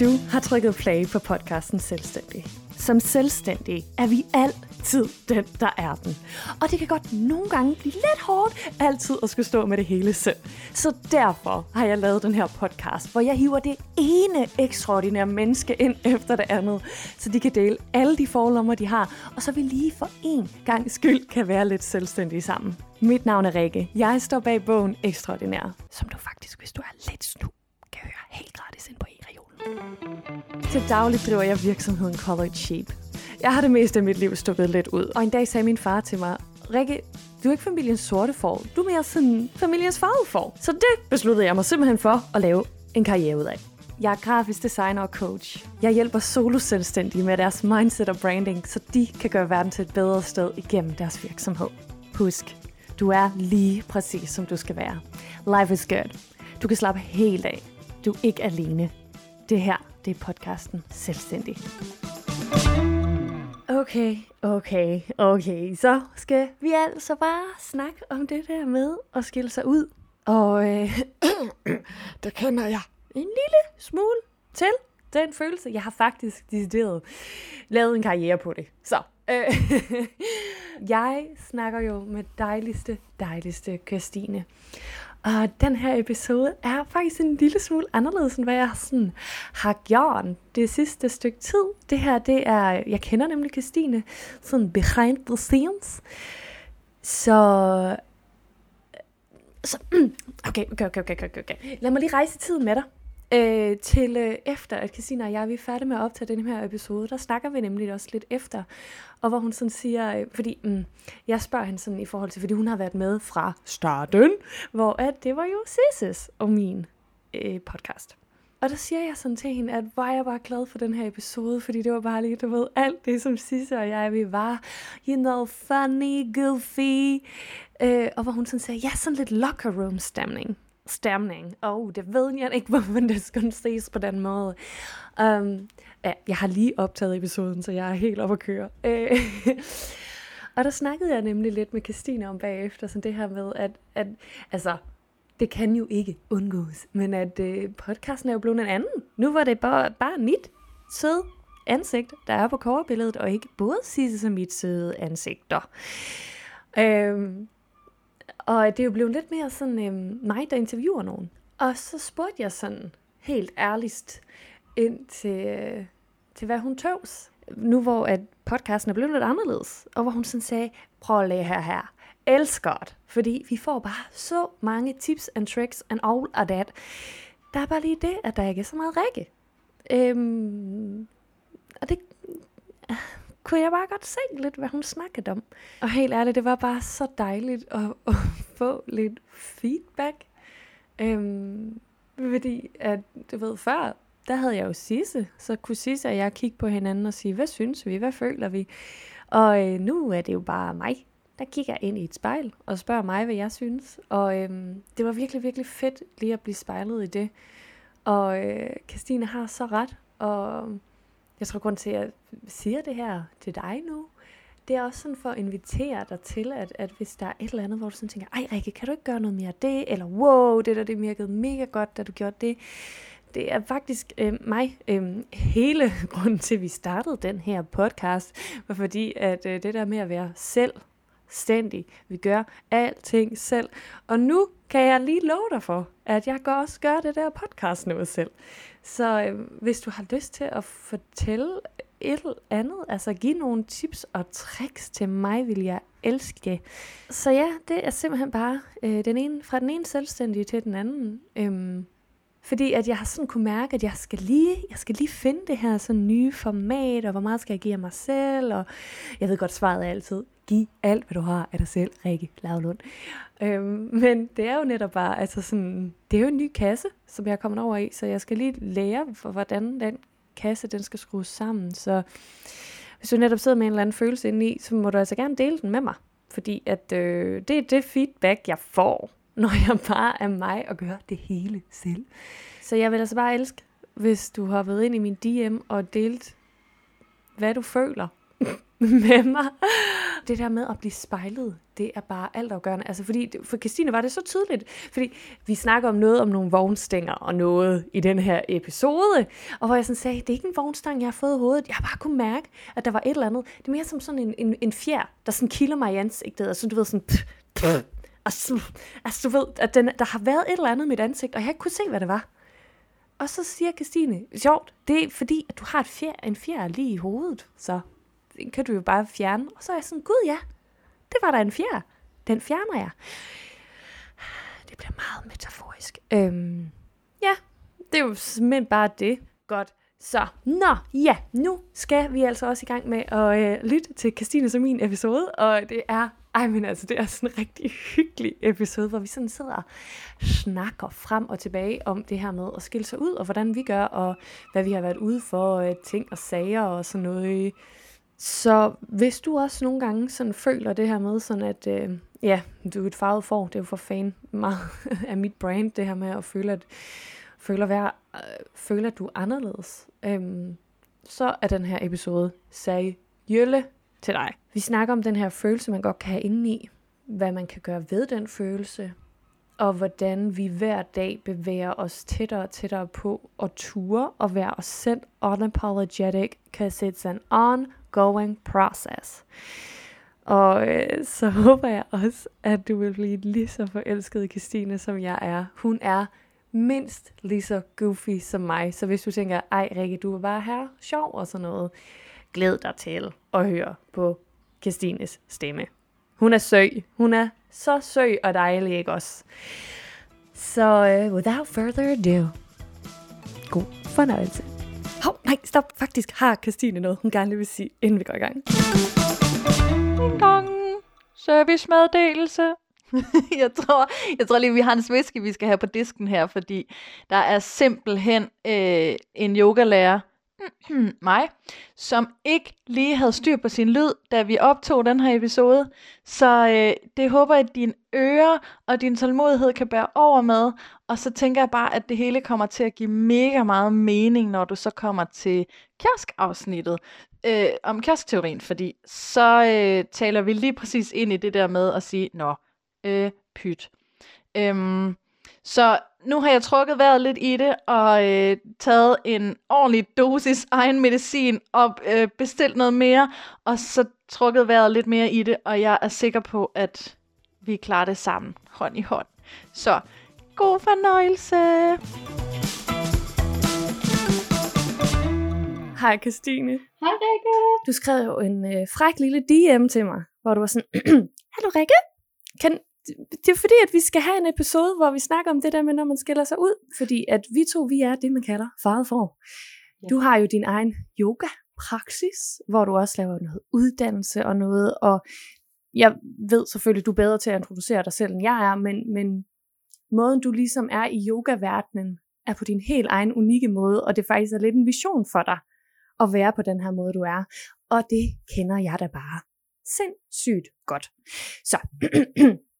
Du har trykket play på podcasten Selvstændig. Som selvstændig er vi altid den, der er den. Og det kan godt nogle gange blive lidt hårdt altid at skulle stå med det hele selv. Så derfor har jeg lavet den her podcast, hvor jeg hiver det ene ekstraordinære menneske ind efter det andet, så de kan dele alle de forlommer, de har, og så vi lige for en gang skyld kan være lidt selvstændige sammen. Mit navn er Rikke. Jeg står bag bogen Ekstraordinær, som du faktisk, hvis du er lidt snu, kan høre helt gratis ind på til daglig driver jeg virksomheden Colored Sheep. Jeg har det meste af mit liv stukket lidt ud, og en dag sagde min far til mig, Rikke, du er ikke familiens sorte får, du er mere sådan familiens farvede får. Så det besluttede jeg mig simpelthen for at lave en karriere ud af. Jeg er grafisk designer og coach. Jeg hjælper solo-selvstændige med deres mindset og branding, så de kan gøre verden til et bedre sted igennem deres virksomhed. Husk, du er lige præcis som du skal være. Life is good. Du kan slappe helt af. Du er ikke alene. Det her, det er podcasten Selvstændig. Okay, okay, okay. Så skal vi altså bare snakke om det der med at skille sig ud. Og øh, der kender jeg en lille smule til den følelse. Jeg har faktisk decideret lavet en karriere på det. Så øh, jeg snakker jo med dejligste, dejligste Christine. Og den her episode er faktisk en lille smule anderledes, end hvad jeg sådan har gjort det sidste stykke tid. Det her, det er, jeg kender nemlig Christine, sådan behind the scenes. Så, så okay, okay, okay, okay, okay, okay. Lad mig lige rejse tiden med dig øh, til øh, efter, at Christina og jeg vi er færdige med at optage den her episode, der snakker vi nemlig også lidt efter, og hvor hun sådan siger, øh, fordi mm, jeg spørger hende sådan i forhold til, fordi hun har været med fra starten, hvor at det var jo Sisses og min øh, podcast. Og der siger jeg sådan til hende, at var jeg bare glad for den her episode, fordi det var bare lige, du ved, alt det, som Sisse og jeg, vi var, you know, funny, goofy, øh, og hvor hun sådan siger, ja, sådan lidt locker room stemning stemning. oh, det ved jeg ikke, hvorfor det skulle ses på den måde. Um, ja, jeg har lige optaget episoden, så jeg er helt oppe at køre. Øh, og der snakkede jeg nemlig lidt med Christine om bagefter, sådan det her med, at, at altså, det kan jo ikke undgås, men at øh, podcasten er jo blevet en anden. Nu var det bare, bare mit søde ansigt, der er på coverbilledet, og ikke både Sisse som mit søde ansigter. Øhm, og det er jo blevet lidt mere sådan øhm, mig, der interviewer nogen. Og så spurgte jeg sådan helt ærligst ind til, øh, til hvad hun tøvs. Nu hvor at podcasten er blevet lidt anderledes. Og hvor hun sådan sagde, prøv at lære her her. Elsker det. Fordi vi får bare så mange tips and tricks and all of that. Der er bare lige det, at der ikke er så meget række. Øhm, og det kunne jeg bare godt se lidt, hvad hun snakkede om. Og helt ærligt, det var bare så dejligt at, at få lidt feedback. Øhm, fordi, at du ved, før, der havde jeg jo Sisse, så kunne Sisse og jeg kigge på hinanden og sige, hvad synes vi, hvad føler vi? Og øh, nu er det jo bare mig, der kigger ind i et spejl og spørger mig, hvad jeg synes. Og øhm, det var virkelig, virkelig fedt lige at blive spejlet i det. Og øh, Christine har så ret, og jeg tror grund til, at jeg siger det her til dig nu, det er også sådan for at invitere dig til, at, at hvis der er et eller andet, hvor du sådan tænker, ej Rikke, kan du ikke gøre noget mere af det? Eller wow, det der, det virkede mega godt, da du gjorde det. Det er faktisk øh, mig øh, hele grunden til, at vi startede den her podcast, var fordi, at øh, det der med at være selv stændig. Vi gør alting selv. Og nu kan jeg lige love dig for, at jeg også gør det der podcast noget selv. Så øh, hvis du har lyst til at fortælle et eller andet, altså give nogle tips og tricks til mig, vil jeg elske det. Så ja, det er simpelthen bare øh, den ene, fra den ene selvstændige til den anden. Øhm, fordi at jeg har sådan kunne mærke, at jeg skal lige, jeg skal lige finde det her sådan nye format, og hvor meget skal jeg give af mig selv, og jeg ved godt, svaret er altid, giv alt, hvad du har af dig selv, Rikke Lavlund. Øhm, men det er jo netop bare, altså sådan, det er jo en ny kasse, som jeg er kommet over i, så jeg skal lige lære, for hvordan den kasse, den skal skrues sammen. Så hvis du netop sidder med en eller anden følelse inde i, så må du altså gerne dele den med mig. Fordi at øh, det er det feedback, jeg får, når jeg bare er mig og gør det hele selv. Så jeg vil altså bare elske, hvis du har været ind i min DM og delt, hvad du føler med mig. Det der med at blive spejlet, det er bare altafgørende. Altså fordi, for Christine var det så tydeligt, fordi vi snakker om noget om nogle vognstænger og noget i den her episode, og hvor jeg sådan sagde, det er ikke en vognstang, jeg har fået i hovedet. Jeg har bare kunne mærke, at der var et eller andet. Det er mere som sådan en, en, en fjer, der sådan kilder mig i ansigtet, og sådan, du ved, sådan... Pff, pff, altså, altså, du ved, at den, der har været et eller andet i mit ansigt, og jeg ikke kunne se, hvad det var. Og så siger Christine, sjovt, det er fordi, at du har et fjer, en fjer lige i hovedet, så kan du jo bare fjerne. Og så er jeg sådan, gud ja, det var der en fjer. Den fjerner jeg. Det bliver meget metaforisk. Øhm, ja, det er jo simpelthen bare det. Godt. Så, nå, ja, nu skal vi altså også i gang med at øh, lytte til Christine som min episode, og det er, ej men altså, det er sådan en rigtig hyggelig episode, hvor vi sådan sidder og snakker frem og tilbage om det her med at skille sig ud, og hvordan vi gør, og hvad vi har været ude for, øh, ting og sager og sådan noget. Så hvis du også nogle gange sådan føler det her med, sådan at, øh, ja, du er et farvet for, det er jo for fan meget af mit brand, det her med at føle, at føle at, være, øh, føle, at du er anderledes, øh, så er den her episode Jølle til dig. Vi snakker om den her følelse, man godt kan have indeni, hvad man kan gøre ved den følelse, og hvordan vi hver dag bevæger os tættere og tættere på at ture og være os selv unapologetic, because it's an on ongoing process. Og øh, så håber jeg også, at du vil blive lige så forelsket i Christine, som jeg er. Hun er mindst lige så goofy som mig. Så hvis du tænker, ej Rikke, du er bare her sjov og sådan noget, glæd dig til at høre på Christines stemme. Hun er søg. Hun er så søg og dejlig, ikke også? Så uh, without further ado, god fornøjelse. Hov, nej, stop. Faktisk har Christine noget, hun gerne vil sige, inden vi går i gang. Ding dong. Servicemeddelelse. jeg, tror, jeg tror lige, vi har en whisky, vi skal have på disken her, fordi der er simpelthen øh, en yogalærer, mig, som ikke lige havde styr på sin lyd, da vi optog den her episode. Så øh, det håber jeg, at dine ører og din tålmodighed kan bære over med. Og så tænker jeg bare, at det hele kommer til at give mega meget mening, når du så kommer til kioskafsnittet øh, om kioskteorien. Fordi så øh, taler vi lige præcis ind i det der med at sige, nå, øh, pyt. Øhm, så nu har jeg trukket vejret lidt i det, og øh, taget en ordentlig dosis egen medicin, og øh, bestilt noget mere, og så trukket vejret lidt mere i det, og jeg er sikker på, at vi klarer det sammen, hånd i hånd. Så, god fornøjelse! Hej Christine. Hej Rikke. Du skrev jo en øh, fræk lille DM til mig, hvor du var sådan, Hallo Rikke, kan, det er fordi, at vi skal have en episode, hvor vi snakker om det der med, når man skiller sig ud. Fordi at vi to, vi er det, man kalder faret for. Ja. Du har jo din egen yoga-praksis, hvor du også laver noget uddannelse og noget, og jeg ved selvfølgelig, at du er bedre til at introducere dig selv, end jeg er, men, men måden, du ligesom er i yoga-verdenen, er på din helt egen unikke måde, og det faktisk er lidt en vision for dig, at være på den her måde, du er. Og det kender jeg da bare sindssygt godt. Så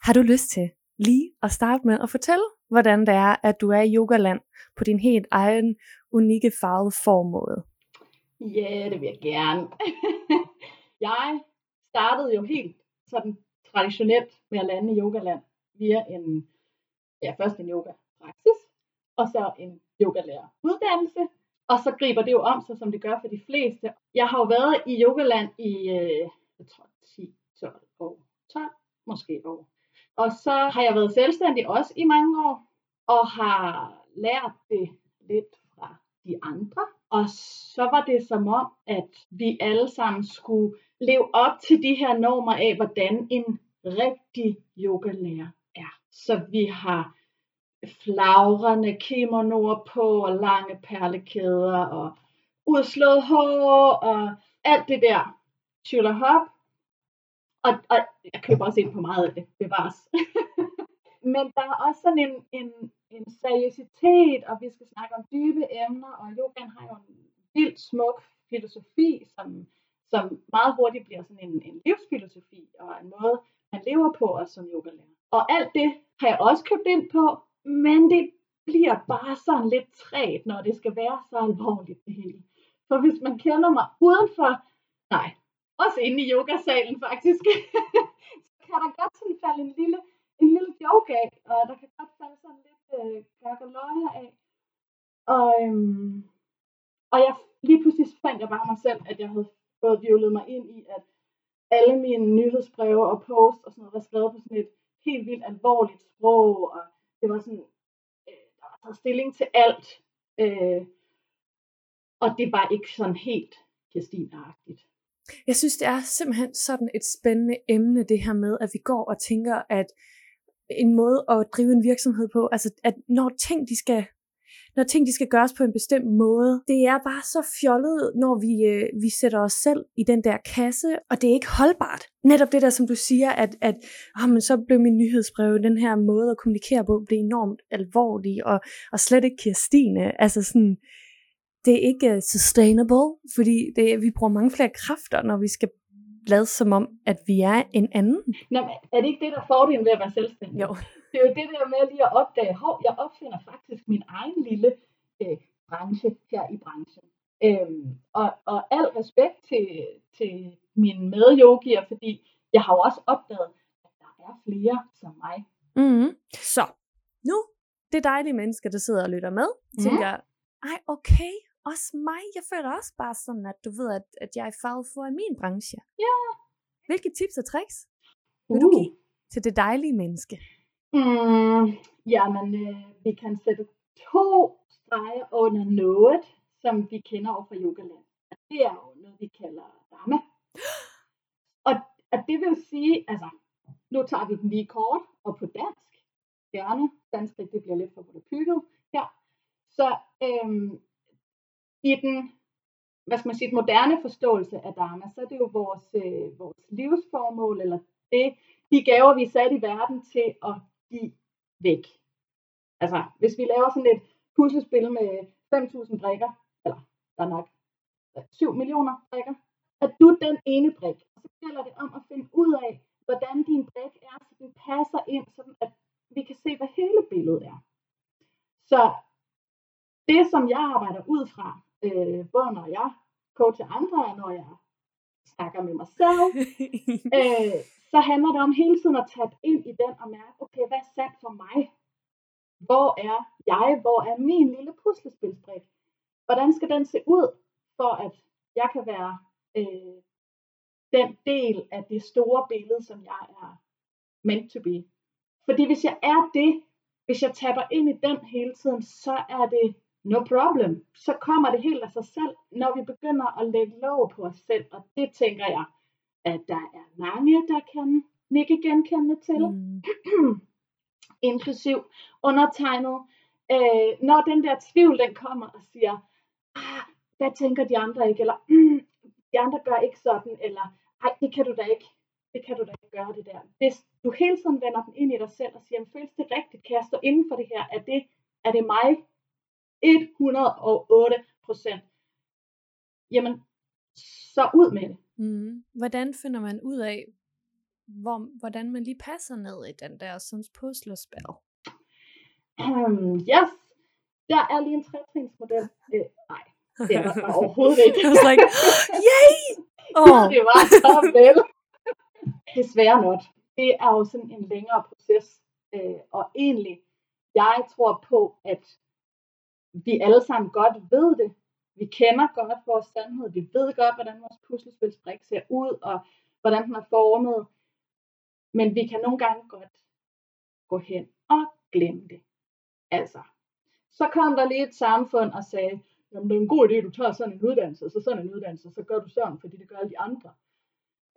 har du lyst til lige at starte med at fortælle, hvordan det er, at du er i yogaland på din helt egen unikke farvede formåde? Ja, det vil jeg gerne. jeg startede jo helt sådan traditionelt med at lande i yogaland via en, ja, først en yoga praksis, og så en yogalærer uddannelse, og så griber det jo om sig, som det gør for de fleste. Jeg har jo været i yogaland i, øh, jeg tror, 10-12 år. 12 måske år. Og så har jeg været selvstændig også i mange år, og har lært det lidt fra de andre. Og så var det som om, at vi alle sammen skulle leve op til de her normer af, hvordan en rigtig yogalærer er. Så vi har flagrende kimonoer på, og lange perlekæder, og udslået hår, og alt det der. hop. Og, og jeg køber også ind på meget af det, bevares. Men der er også sådan en, en, en seriøsitet, og vi skal snakke om dybe emner, og yogaen har jo en vildt smuk filosofi, som, som meget hurtigt bliver sådan en, en livsfilosofi, og en måde, man lever på også som yogalærer. Og alt det har jeg også købt ind på, men det bliver bare sådan lidt træt, når det skal være så alvorligt det hele. For hvis man kender mig udenfor, nej, også inde i yogasalen faktisk, så kan der godt sådan falde en lille, en lille joke af, og der kan godt falde sådan lidt øh, af. Og, øhm, og jeg, lige pludselig fandt jeg bare mig selv, at jeg havde fået violet mig ind i, at alle mine nyhedsbreve og posts og sådan noget var skrevet på sådan et helt vildt alvorligt sprog, og det var sådan, øh, der var taget stilling til alt. Øh, og det var ikke sådan helt Kirstine-agtigt. Jeg synes, det er simpelthen sådan et spændende emne, det her med, at vi går og tænker, at en måde at drive en virksomhed på, altså at når ting, de skal når ting de skal gøres på en bestemt måde. Det er bare så fjollet, når vi, øh, vi sætter os selv i den der kasse, og det er ikke holdbart. Netop det der, som du siger, at, at oh, men så blev min nyhedsbrev, den her måde at kommunikere på, blev enormt alvorlig, og, og slet ikke Kirstine. Altså sådan, det er ikke uh, sustainable, fordi det, vi bruger mange flere kræfter, når vi skal lade som om, at vi er en anden. Nå, er det ikke det, der er fordelen ved at være selvstændig? Jo det er jo det der med lige at opdage, hov, jeg opfinder faktisk min egen lille øh, branche her i branchen. Øhm, og, og al respekt til, til mine medyogier, fordi jeg har jo også opdaget, at der er flere som mig. Mm-hmm. Så, nu, det dejlige mennesker, der sidder og lytter med, mm. tænker, ej, okay, også mig. Jeg føler også bare sådan, at du ved, at, at jeg er farvet for i min branche. Ja. Hvilke tips og tricks vil uh. du give til det dejlige menneske? Mm, jamen, øh, vi kan sætte to streger under noget, som vi kender over fra yogaland. Det er jo noget, vi kalder dharma. Og, og det vil sige, altså, nu tager vi den lige kort, og på dansk, gerne, dansk det bliver lidt for bygget her. Så øhm, i den, hvad skal man sige, moderne forståelse af dharma, så er det jo vores, øh, vores livsformål, eller det, de gaver, vi er sat i verden til at give væk. Altså, hvis vi laver sådan et puslespil med 5.000 brikker, eller der er nok 7 millioner brikker, at du den ene brik. Og så gælder det om at finde ud af, hvordan din brik er, så den passer ind, sådan at vi kan se, hvad hele billedet er. Så det, som jeg arbejder ud fra, øh, både når jeg coacher andre, og når jeg snakker med mig selv, øh, så handler det om hele tiden at tage ind i den og mærke, okay, hvad er sandt for mig? Hvor er jeg? Hvor er min lille puslespilsbrik? Hvordan skal den se ud, for at jeg kan være øh, den del af det store billede, som jeg er meant to be? Fordi hvis jeg er det, hvis jeg taber ind i den hele tiden, så er det no problem. Så kommer det helt af sig selv, når vi begynder at lægge lov på os selv. Og det tænker jeg, at der er mange, der kan nikke genkende til, mm. inklusiv undertegnet. Øh, når den der tvivl, den kommer og siger, ah, hvad tænker de andre ikke, eller mm, de andre gør ikke sådan, eller ej, det kan du da ikke, det kan du da ikke gøre det der. Hvis du hele tiden vender den ind i dig selv og siger, føles det rigtigt, kan jeg stå inden for det her, er det, er det mig 108 procent, jamen, så ud med det. Mm. Hvordan finder man ud af, hvor, hvordan man lige passer ned i den der sådan puslespil? Um, yes, der er lige en tretrinsmodel. Øh, nej, det er der overhovedet ikke. I was like, yay! Oh. det var så vel. Desværre not. Det er jo sådan en længere proces. Øh, og egentlig, jeg tror på, at vi alle sammen godt ved det, vi kender godt vores sandhed. Vi ved godt, hvordan vores puslespilsbrik ser ud, og hvordan den er formet. Men vi kan nogle gange godt gå hen og glemme det. Altså, så kom der lige et samfund og sagde, jamen det er en god idé, du tager sådan en uddannelse, og så sådan en uddannelse, så gør du sådan, fordi det gør alle de andre.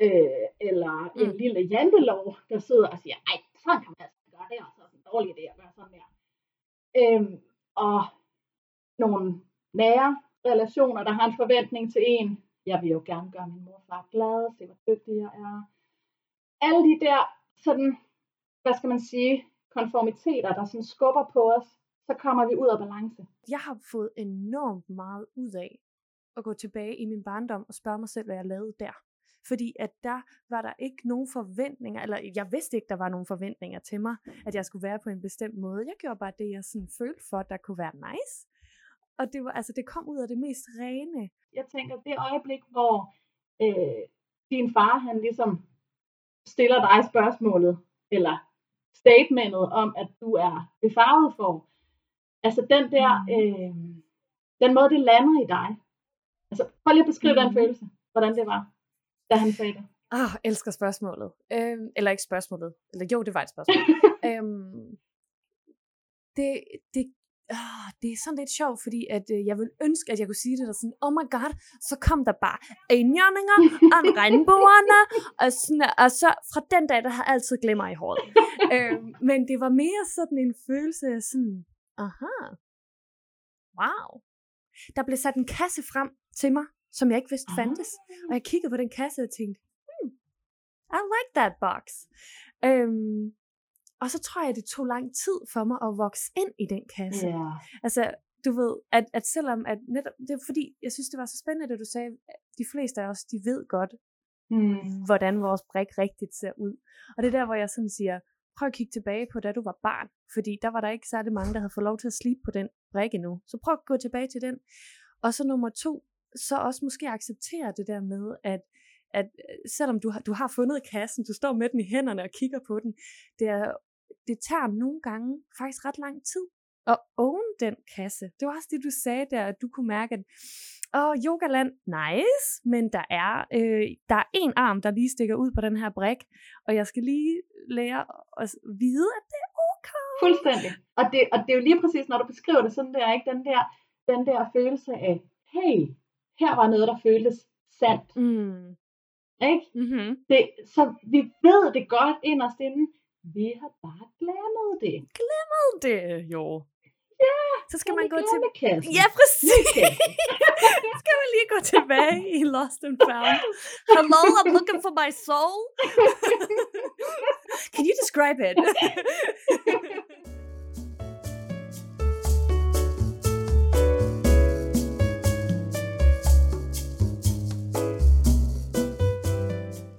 Øh, eller mm. en lille jantelov, der sidder og siger, ej, sådan kan man altså gøre det, og så er det en dårlig idé at gøre sådan der. Øh, og nogle nære relationer, der har en forventning til en. Jeg vil jo gerne gøre min mor og far glad, se hvor dygtig jeg er. Alle de der sådan, hvad skal man sige, konformiteter, der sådan skubber på os, så kommer vi ud af balance. Jeg har fået enormt meget ud af at gå tilbage i min barndom og spørge mig selv, hvad jeg lavede der. Fordi at der var der ikke nogen forventninger, eller jeg vidste ikke, der var nogen forventninger til mig, at jeg skulle være på en bestemt måde. Jeg gjorde bare det, jeg sådan følte for, der kunne være nice. Og det, var, altså, det kom ud af det mest rene. Jeg tænker, det øjeblik, hvor øh, din far, han ligesom stiller dig spørgsmålet, eller statementet om, at du er befarvet for. Altså den der, øh, den måde, det lander i dig. Altså, prøv lige at beskrive mm. den følelse, hvordan det var, da han sagde det. Ah, elsker spørgsmålet. Øhm, eller ikke spørgsmålet. Eller jo, det var et spørgsmål. øhm, det, det, ah, det er sådan lidt sjovt, fordi at, øh, jeg vil ønske, at jeg kunne sige det der sådan, oh my god, så kom der bare enhjørninger og en regnbuerne, og, sådan, og så fra den dag, der har jeg altid glemmer i håret. øhm, men det var mere sådan en følelse af sådan, aha, wow. Der blev sat en kasse frem til mig, som jeg ikke vidste fandtes. Og jeg kiggede på den kasse og tænkte, hmm, I like that box. Øhm, og så tror jeg, det tog lang tid for mig at vokse ind i den kasse. Yeah. Altså, du ved, at, at selvom, at netop, det er fordi, jeg synes, det var så spændende, at du sagde, at de fleste af os, de ved godt, Mm. hvordan vores brik rigtigt ser ud. Og det er der, hvor jeg sådan siger, prøv at kigge tilbage på, da du var barn. Fordi der var der ikke særlig mange, der havde fået lov til at slippe på den brik endnu. Så prøv at gå tilbage til den. Og så nummer to, så også måske acceptere det der med, at at øh, selvom du har, du har fundet kassen, du står med den i hænderne og kigger på den, det, er, det tager nogle gange faktisk ret lang tid at own den kasse. Det var også det, du sagde der, at du kunne mærke, at åh, yogaland, nice, men der er, øh, der er en arm, der lige stikker ud på den her brik, og jeg skal lige lære at vide, at det er okay. Fuldstændig. Og det, og det er jo lige præcis, når du beskriver det sådan der, ikke? Den der, den der følelse af, hey, her var noget, der føltes sandt. Mm. Ikke? Mm-hmm. Det, så vi ved det godt inderst inde. Vi har bare glemt det. Ved det jo. Ja, Så skal man gå til... kassen. Ja, præcis. skal man lige gå tilbage i Lost and Found. Hello, I'm looking for my soul. Can you describe it?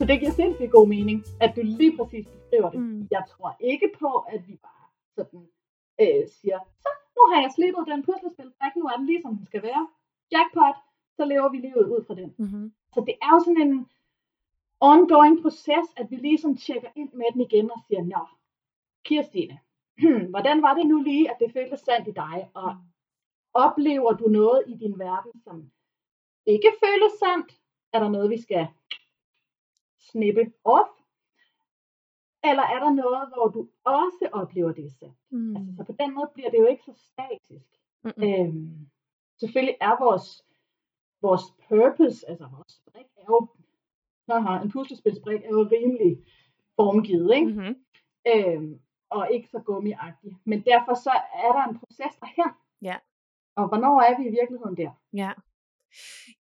Så det giver sindssygt god mening, at du lige præcis beskriver det. Mm. Jeg tror ikke på, at vi bare sådan øh, siger, så nu har jeg slippet den puslespilsbrik, nu er den lige som den skal være. Jackpot, så lever vi livet ud fra den. mm-hmm. Så det er jo sådan en ongoing proces, at vi ligesom tjekker ind med den igen og siger, nå, Kirstine, hvordan var det nu lige, at det føltes sandt i dig, og oplever du noget i din verden, som ikke føles sandt? Er der noget, vi skal snippe off? Eller er der noget, hvor du også oplever det sandt? Mm. Altså, så på den måde bliver det jo ikke så statisk. Mm-mm. Øhm, selvfølgelig er vores, vores purpose, altså vores brik er jo, haha, en puslespilsbrik er jo rimelig formgivet, ikke? Mm-hmm. Øhm, og ikke så gummiagtig. Men derfor så er der en proces derhen. Ja. Og hvornår er vi i virkeligheden der? Ja.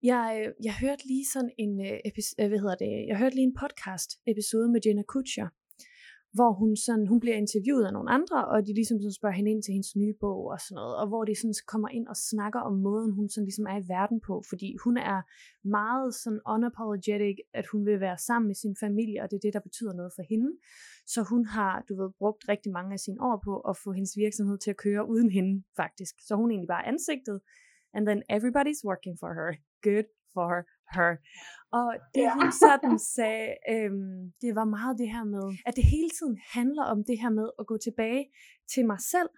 Jeg, øh, jeg hørte lige sådan en øh, øh, hvad hedder det? Jeg hørte lige en podcast episode med Jenna Kutcher, hvor hun sådan hun bliver interviewet af nogle andre, og de ligesom sådan spørger hende ind til hendes nye bog og sådan noget, og hvor de sådan kommer ind og snakker om måden hun sådan ligesom er i verden på, fordi hun er meget sådan unapologetic, at hun vil være sammen med sin familie, og det er det der betyder noget for hende. Så hun har, du ved, brugt rigtig mange af sine år på at få hendes virksomhed til at køre uden hende, faktisk. Så hun er egentlig bare ansigtet, and then everybody's working for her. Good for her. Og det Ja. hun sådan sagde, øhm, det var meget det her med, at det hele tiden handler om det her med at gå tilbage til mig selv,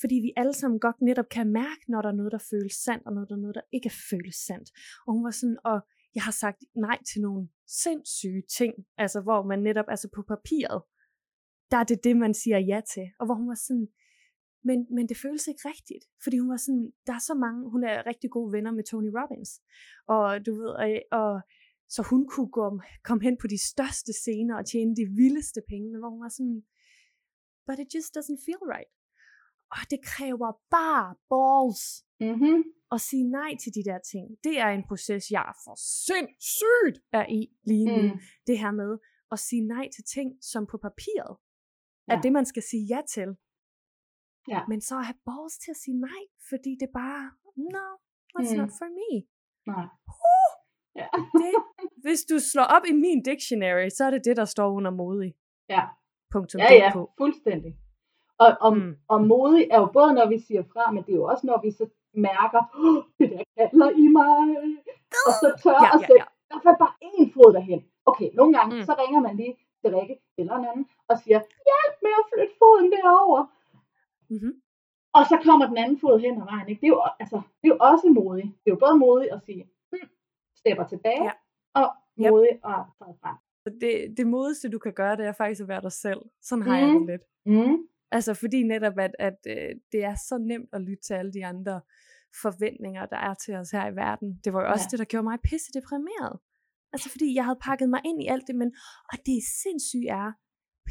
fordi vi alle sammen godt netop kan mærke, når der er noget, der føles sandt, og når der er noget, der ikke føles sandt. Og hun var sådan, og jeg har sagt nej til nogle sindssyge ting, altså hvor man netop, altså på papiret, der er det det, man siger ja til. Og hvor hun var sådan, men, men det føles ikke rigtigt, fordi hun var sådan, der er så mange, hun er rigtig gode venner med Tony Robbins, og du ved, og, og så hun kunne gå, komme hen på de største scener og tjene de vildeste penge, men hvor hun var sådan, but it just doesn't feel right. Og det kræver bare balls Mm-hmm. at sige nej til de der ting. Det er en proces, jeg er for sindssygt er i lige nu. Mm. Det her med at sige nej til ting, som på papiret er Ja. det, man skal sige ja til. Ja. Men så have balls til at sige nej, fordi det bare, no, that's Mm. not for me. Nej. Uh, Ja. det, hvis du slår op i min dictionary, så er det det, der står under modig. ja. Punktum Ja, ja, fuldstændig. Og, og, Mm. og modig er jo både, når vi siger fra, men det er jo også, når vi så mærker, oh, det der kalder i mig. Og så tør Ja, at ja, sætte ja. hvert fald bare én fod derhen. Okay, nogle gange, mm. så ringer man lige til Rikke eller en anden, og siger, hjælp med at flytte foden derover. Mm-hmm. Og så kommer den anden fod hen ad vejen. Ikke? Det, er jo, altså, det er jo også modigt. Det er jo både modigt at sige, hm, stepper tilbage, Ja. og Yep. modigt at træde frem. Så det, det modigste, du kan gøre, det er faktisk at være dig selv. Sådan har jeg Mm. det lidt. Mm. Altså fordi netop, at, at øh, det er så nemt at lytte til alle de andre forventninger, der er til os her i verden. Det var jo også Ja. det, der gjorde mig pisse deprimeret. Altså fordi jeg havde pakket mig ind i alt det, men og det sindssygt er,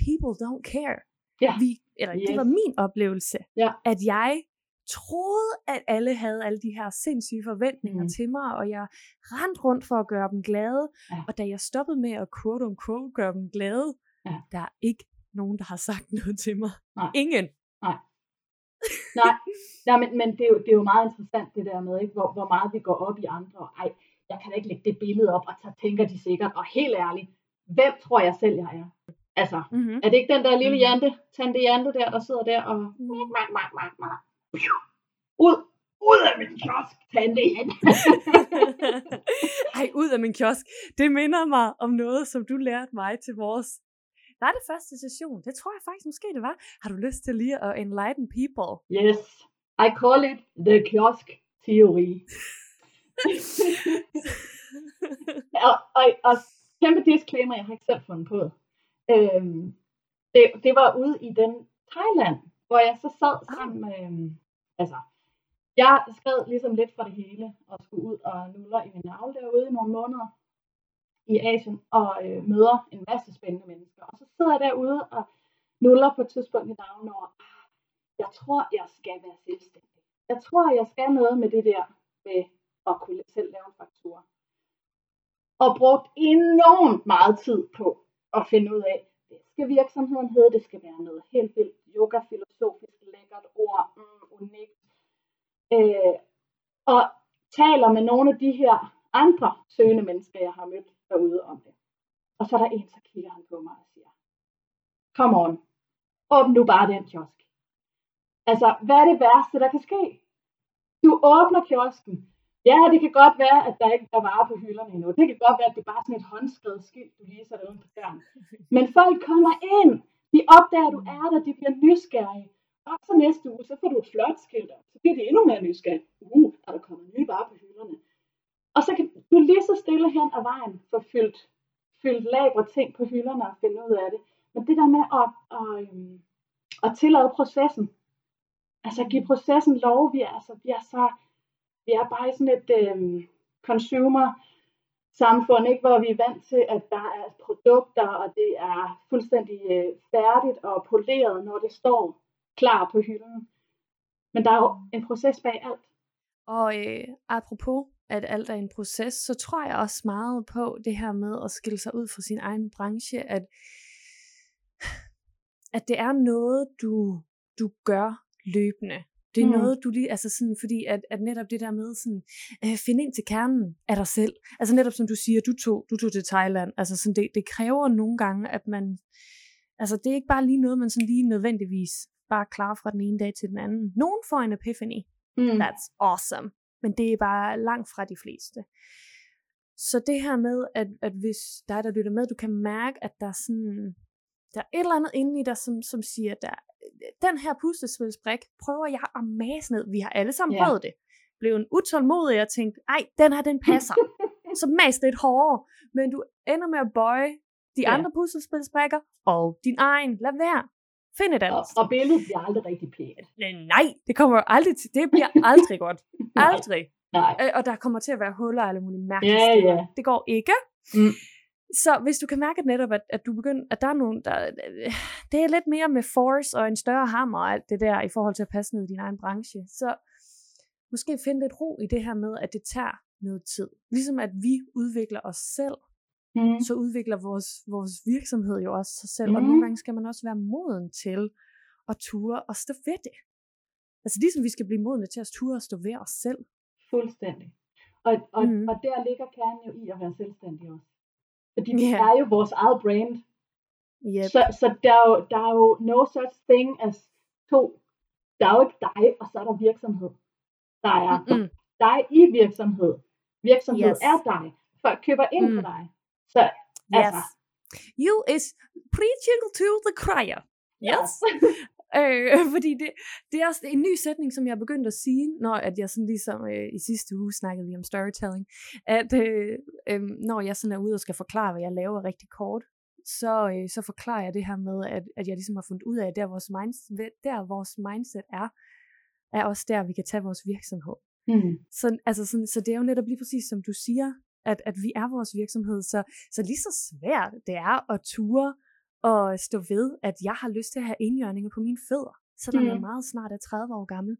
people don't care. Ja. Vi, eller yes. det var min oplevelse, Ja. at jeg troede, at alle havde alle de her sindssyge forventninger mm. Til mig, og jeg rendte rundt for at gøre dem glade. Ja. Og da jeg stoppede med at quote on quote gøre dem glade, Ja. der er ikke nogen, der har sagt noget til mig. Nej. Ingen. Nej, Nej men, men det, er jo, det er jo meget interessant det der med, ikke? Hvor, hvor meget vi går op i andre. Ej, jeg kan da ikke lægge det billede op, og så tænker de sikkert. Og helt ærligt, hvem tror jeg selv, jeg er? Altså, Mm-hmm. er det ikke den der lille Mhm. Jante, tante Jante der, der sidder der og... Ud, ud af min kiosk, tante Jante. Ej, ud af min kiosk. Det minder mig om noget, som du lærte mig til vores... Var det første session? Det tror jeg faktisk måske det var. Har du lyst til lige at enlighten people? Yes, I call it the kiosk teori. og, og, og kæmpe disclaimer, jeg har ikke selv fundet på. Øhm, det, det var ude i den Thailand, hvor jeg så sad sammen med, øhm, altså, jeg skred ligesom lidt for det hele, og skulle ud og nuller i min navle derude i nogle måneder i Asien, og øh, møder en masse spændende mennesker. Og så sidder jeg derude og nuller på et tidspunkt i navlen over, "Ah, jeg tror, jeg skal være selvstændig. Jeg tror, jeg skal noget med det der med at kunne selv lave en faktura. Og brugt enormt meget tid på at finde ud af, hvad skal virksomheden hedde? Det skal være noget helt vildt yoga, filosofisk, lækkert ord, mm, unikt. Øh, og taler med nogle af de her andre søgende mennesker, jeg har mødt derude om det. Og så er der en, så kigger han på mig og siger, come on, åbn nu bare den kiosk. Altså, hvad er det værste, der kan ske? Du åbner kiosken. Ja, det kan godt være, at der ikke er varer på hylderne endnu. Det kan godt være, at det er bare sådan et håndskrevet skilt, du lige sætter uden på døren. Men folk kommer ind. De opdager, at du er der. De bliver nysgerrige. Og så næste uge, så får du et flot skilt op. Så bliver de endnu mere nysgerrige. Uh, er der kommet nye varer på hylderne. Og så kan du lige så stille hen ad vejen få fyldt, fyldt labre ting på hylderne og finde ud af det. Men det der med at, at, øhm, at tillade processen, altså give processen lov, vi er, altså, vi er så, vi er bare i sådan et øh, consumer samfund, ikke, hvor vi er vant til, at der er produkter, og det er fuldstændig øh, færdigt og poleret, når det står klar på hylden. Men der er jo en proces bag alt. Og øh, apropos, at alt er en proces, så tror jeg også meget på det her med at skille sig ud fra sin egen branche, at, at det er noget, du, du gør løbende. Det er Mm. noget, du lige, altså sådan, fordi at, at netop det der med sådan, øh, finde ind til kernen af dig selv. Altså netop som du siger, du tog, du tog til Thailand. Altså sådan, det, det kræver nogle gange, at man, altså det er ikke bare lige noget, man sådan lige nødvendigvis bare klarer fra den ene dag til den anden. Nogen får en epiphany, Mm. that's awesome. Men det er bare langt fra de fleste. Så det her med, at, at hvis dig, der lytter med, du kan mærke, at der er sådan, der er et eller andet inde i dig, som, som siger, der, den her puslespilsbrik prøver jeg at mase ned. Vi har alle sammen Ja. prøvet det. Blev en utålmodig og tænkte, ej, den her, den passer. så mas lidt hårdere. Men du ender med at bøje de Ja. andre puslespilsbrikker og din egen. Lad være. Find et Og, andet og billedet bliver aldrig rigtig pænt. Nej, det kommer aldrig til. Det bliver aldrig godt. Nej. Aldrig. Nej. Øh, og der kommer til at være huller og alle mulige mærkelige Ja, ja. Det går ikke. Mm. Så hvis du kan mærke at netop, at, at du begynder, at der er nogen, der, det er lidt mere med force og en større hammer og alt det der, i forhold til at passe ned i din egen branche, så måske finde lidt ro i det her med, at det tager noget tid. Ligesom at vi udvikler os selv, Mm. så udvikler vores, vores virksomhed jo også sig selv, og Mhm. nogle gange skal man også være moden til at ture og stå ved det. Altså ligesom vi skal blive modne til at ture og stå ved os selv. Fuldstændig. Og, og, mm. og der ligger kernen jo i at være selvstændig også. Fordi Ja. vi er jo vores eget brand. Yep. Så, så der, er jo, der er jo no such thing as to. Der er jo ikke dig, og så er der virksomhed. Der er Mm-mm. dig i virksomhed. Virksomhed Yes. er dig. Folk køber ind Mm. på dig. Så Yes. Altså. You is preaching to the choir. Yes. Øh, fordi det, det er også en ny sætning, som jeg er begyndt at sige, når at jeg sådan ligesom øh, i sidste uge snakkede vi om storytelling, at øh, øh, når jeg sådan er ude og skal forklare, hvad jeg laver rigtig kort, så, øh, så forklarer jeg det her med, at, at jeg ligesom har fundet ud af, at der vores, mindset, der vores mindset er, er også der, vi kan tage vores virksomhed. Mm. Så, altså sådan, så det er jo netop lige præcis, som du siger, at, at vi er vores virksomhed. Så, så lige så svært det er at ture og stå ved, at jeg har lyst til at have indjørninger på mine fødder, selvom mm. jeg meget snart er 30 år gammel.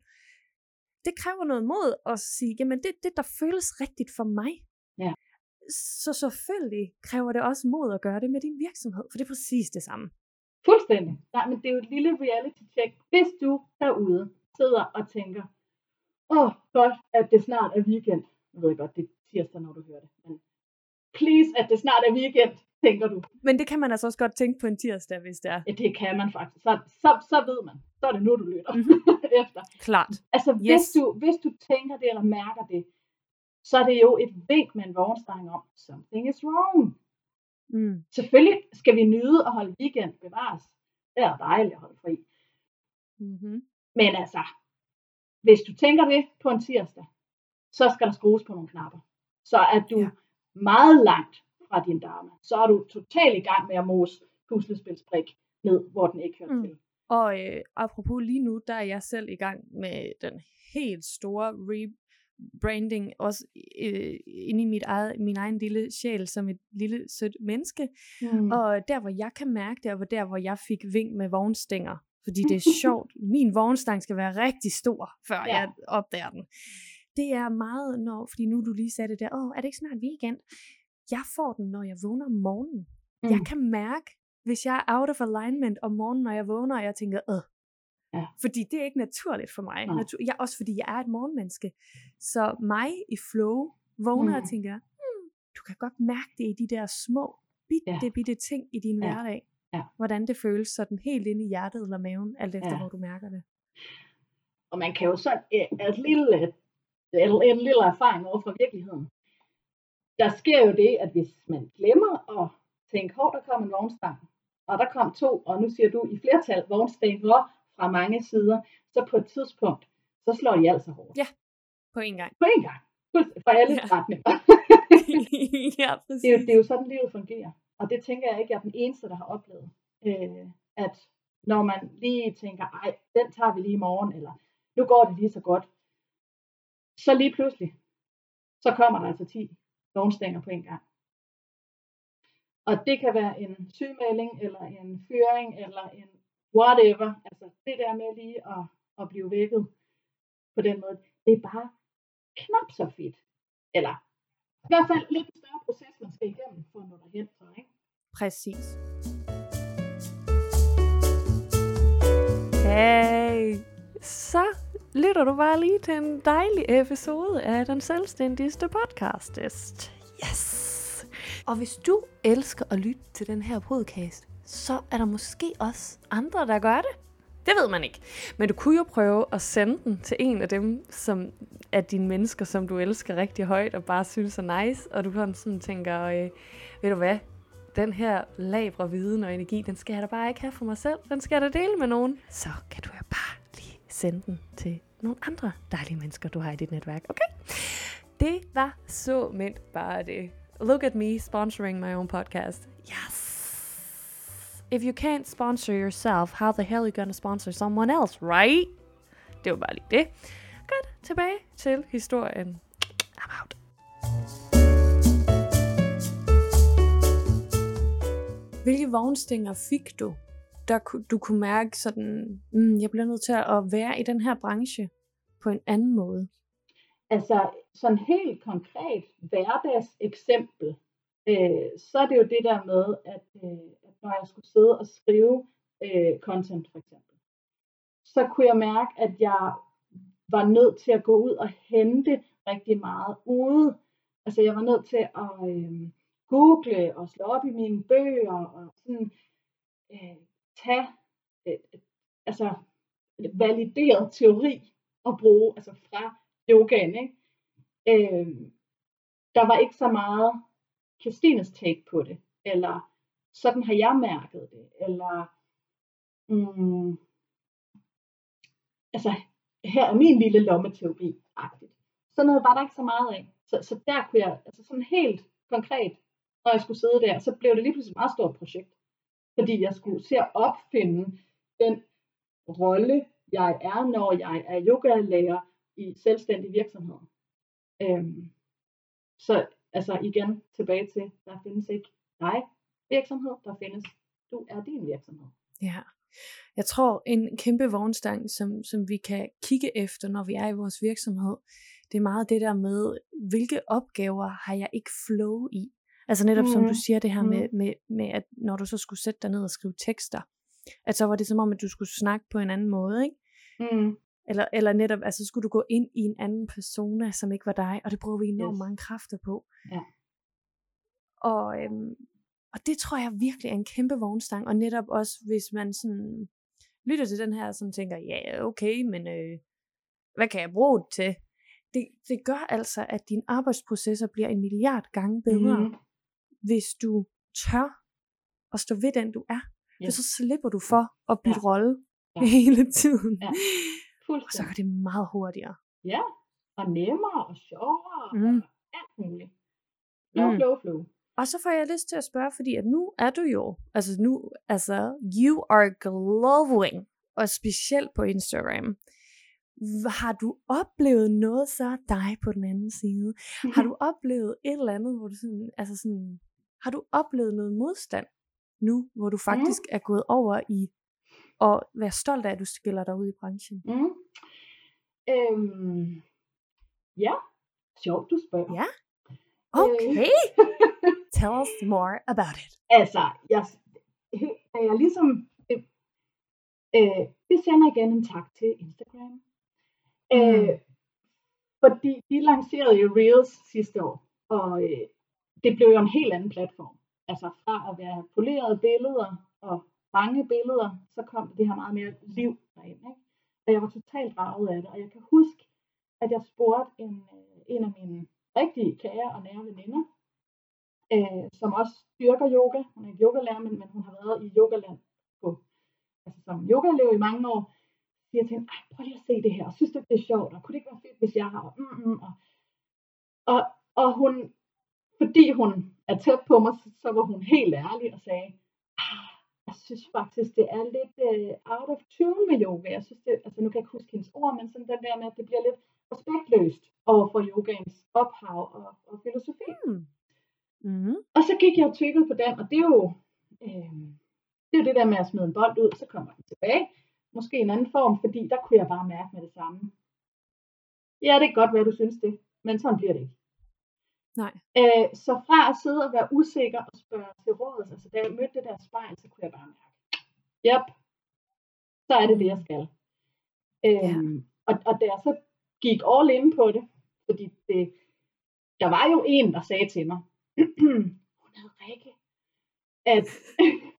Det kræver noget mod at sige, jamen det er det, der føles rigtigt for mig. Ja. Så selvfølgelig kræver det også mod at gøre det med din virksomhed, for det er præcis det samme. Fuldstændig. Nej, men det er jo et lille reality check. Hvis du derude sidder og tænker, åh, oh, godt, at det snart er weekend. Jeg ved godt, det er tirsdag, når du hører det. Men please, at det snart er weekend, tænker du. Men det kan man altså også godt tænke på en tirsdag, hvis det er. Ja, det kan man faktisk. Så, så, så ved man. Så er det nu, du lytter Mhm. efter. Klart. Altså, hvis, Yes. du, hvis du tænker det eller mærker det, så er det jo et vink med en vognstang om, something is wrong. Mm. Selvfølgelig skal vi nyde at holde weekend bevares. Det er dejligt at holde fri. Mm-hmm. Men altså, hvis du tænker det på en tirsdag, så skal der skrues på nogle knapper. Så er du ja. meget langt fra din dame. Så er du totalt i gang med at mose puslespilsbrik ned, hvor den ikke hører Mm. til. Og øh, apropos lige nu, der er jeg selv i gang med den helt store rebranding, også øh, inde i mit eget, min egen lille sjæl som et lille sødt menneske. Mm. Og der, hvor jeg kan mærke det, var der, hvor jeg fik vink med vognstænger. Fordi det er sjovt. Min vognstang skal være rigtig stor, før. Ja. jeg opdager den. Det er meget, når, fordi nu du lige sagde det der, åh, er det ikke snart weekend? Jeg får den, når jeg vågner om morgenen. Mm. Jeg kan mærke, hvis jeg er out of alignment om morgenen, når jeg vågner, og jeg tænker, øh. Ja. Fordi det er ikke naturligt for mig. Nej. Natur- jeg, også fordi jeg er et morgenmenneske. Så mig i flow vågner mm. og tænker, hmm, du kan godt mærke det i de der små, bitte, ja. Ja. bitte ting i din Ja. hverdag. Ja. Hvordan det føles sådan helt inde i hjertet eller maven, alt efter Ja. hvor du mærker det. Og man kan jo sådan et, et lille, et, en lille erfaring over fra virkeligheden. Der sker jo det, at hvis man glemmer at tænke, hov, der kom en vognstang, og der kom to, og nu siger du i flertal vognstænger fra mange sider, så på et tidspunkt, så slår de altså hårdt. Ja. På en gang. På en gang. Fra alle ja. retninger. ja, præcis. det, er jo, det er jo sådan, livet fungerer. Og det tænker jeg ikke, jeg er den eneste, der har oplevet. Øh, at når man lige tænker, ej, den tager vi lige i morgen, eller nu går det lige så godt, så lige pludselig, så kommer der altså 10 vognstænger på en gang. Og det kan være en sygemelding, eller en fyring, eller en whatever. Altså det der med lige at, at blive vækket på den måde, det er bare knap så fedt. Eller i hvert fald lidt en større proces, man skal igennem for at nå derhen. Så, ikke? Præcis. Hey, så lytter du bare lige til en dejlig episode af den selvstændigste podcastest. Yes! Og hvis du elsker at lytte til den her podcast, så er der måske også andre, der gør det. Det ved man ikke. Men du kunne jo prøve at sende den til en af dem, som er dine mennesker, som du elsker rigtig højt og bare synes er nice. Og du kan sådan tænker, øh, ved du hvad, den her labre viden og energi, den skal jeg da bare ikke have for mig selv. Den skal jeg da dele med nogen. Så kan du jo bare lige sende den til nogle andre dejlige mennesker, du har i dit netværk. Okay? Det var så mindst bare det. Look at me sponsoring my own podcast. Yes. If you can't sponsor yourself, how the hell are you gonna sponsor someone else, right? Det var bare lige det. Godt, tilbage til historien. I'm out. Hvilke vognstænger fik du, der du kunne mærke sådan, mm, jeg bliver nødt til at være i den her branche på en anden måde? Altså sådan helt konkret hverdagseksempel, øh, så er det jo det der med, at, øh, at når jeg skulle sidde og skrive øh, content for eksempel, så kunne jeg mærke, at jeg var nødt til at gå ud og hente rigtig meget ude. Altså jeg var nødt til at øh, google og slå op i mine bøger og sådan øh, tage øh, altså valideret teori og bruge altså fra yogaen. Ikke? Øh, der var ikke så meget Kristines take på det. eller sådan har jeg mærket det, eller mm, altså, her er min lille lommeteori -agtigt. Sådan noget var der ikke så meget af. Så, så der kunne jeg, altså sådan helt konkret, når jeg skulle sidde der, så blev det lige pludselig et meget stort projekt. Fordi jeg skulle se at opfinde den rolle, jeg er, når jeg er yogalærer i selvstændig virksomhed. Øhm, så altså igen tilbage til, der findes ikke dig virksomhed, der findes, du er din virksomhed. Ja. Jeg tror, en kæmpe vognstang, som, som vi kan kigge efter, når vi er i vores virksomhed, det er meget det der med, hvilke opgaver har jeg ikke flow i? Altså netop mm. som du siger det her mm. med, med, med, at når du så skulle sætte dig ned og skrive tekster, at så var det som om, at du skulle snakke på en anden måde, ikke? Mm. Eller, eller netop, altså skulle du gå ind i en anden persona, som ikke var dig, og det bruger vi enormt yes. mange kræfter på. Ja. Og, øhm, og det tror jeg virkelig er en kæmpe vognstang, og netop også, hvis man sådan lytter til den her, som tænker, ja, okay, men øh, hvad kan jeg bruge det til? Det, det gør altså, at din arbejdsprocesser bliver en milliard gange bedre, mm. Hvis du tør at stå ved den, du er. Ja. For så slipper du for at bytte ja. rolle ja. hele tiden. Ja. Og så går det meget hurtigere. Ja, og nemmere og sjovere mm. og alt muligt. Flow, mm. flow, flow. Og så får jeg lyst til at spørge, fordi at nu er du jo, altså nu, altså, you are glowing, og specielt på Instagram. Har du oplevet noget så dig på den anden side? Har du oplevet et eller andet, hvor du sådan, altså sådan, har du oplevet noget modstand nu, hvor du faktisk mm. er gået over i at være stolt af, at du skiller dig ud i branchen? Mm. Øhm, ja, sjovt du spørger. Ja, okay. Tell us more about it. Altså, jeg, er jeg ligesom, øh, øh, vi sender igen en tak til Instagram. Øh, mm. fordi de lancerede jo Reels sidste år, og øh, det blev jo en helt anden platform. Altså fra at være polerede billeder og mange billeder, så kom det her meget mere liv derind. Ikke? Og jeg var totalt draget af det, og jeg kan huske, at jeg spurgte en, øh, en af mine rigtige kære og nære veninder, øh, som også styrker yoga. Hun er ikke yogalærer, men, men hun har været i yogaland på, altså som yogaelev i mange år. Så jeg tænkte, Ej, prøv lige at se det her, og synes du, det er sjovt, og kunne det ikke være fedt, hvis jeg har, mm, mm, og, og, og hun, fordi hun er tæt på mig, så, så var hun helt ærlig og sagde, ah, jeg synes faktisk, det er lidt uh, out of tune med yoga. Jeg synes det, altså nu kan jeg ikke huske hendes ord, men sådan den der med, at det bliver lidt respektløst over for yogaens ophav og, og filosofi. Mm. Mm. Og så gik jeg og tykkede på den, og det er jo, øh, det er jo det der med at smide en bold ud, så kommer den tilbage. Måske en anden form, fordi der kunne jeg bare mærke med det samme. Ja, det er godt, hvad du synes det, men sådan bliver det ikke. Nej. Øh, så fra at sidde og være usikker og spørge til råd, altså da jeg mødte det der spejl, så kunne jeg bare mærke, yep, så er det det, jeg skal. Øh, ja. og, og da jeg så gik all in på det, fordi det, der var jo en, der sagde til mig, hun havde Rikke, at,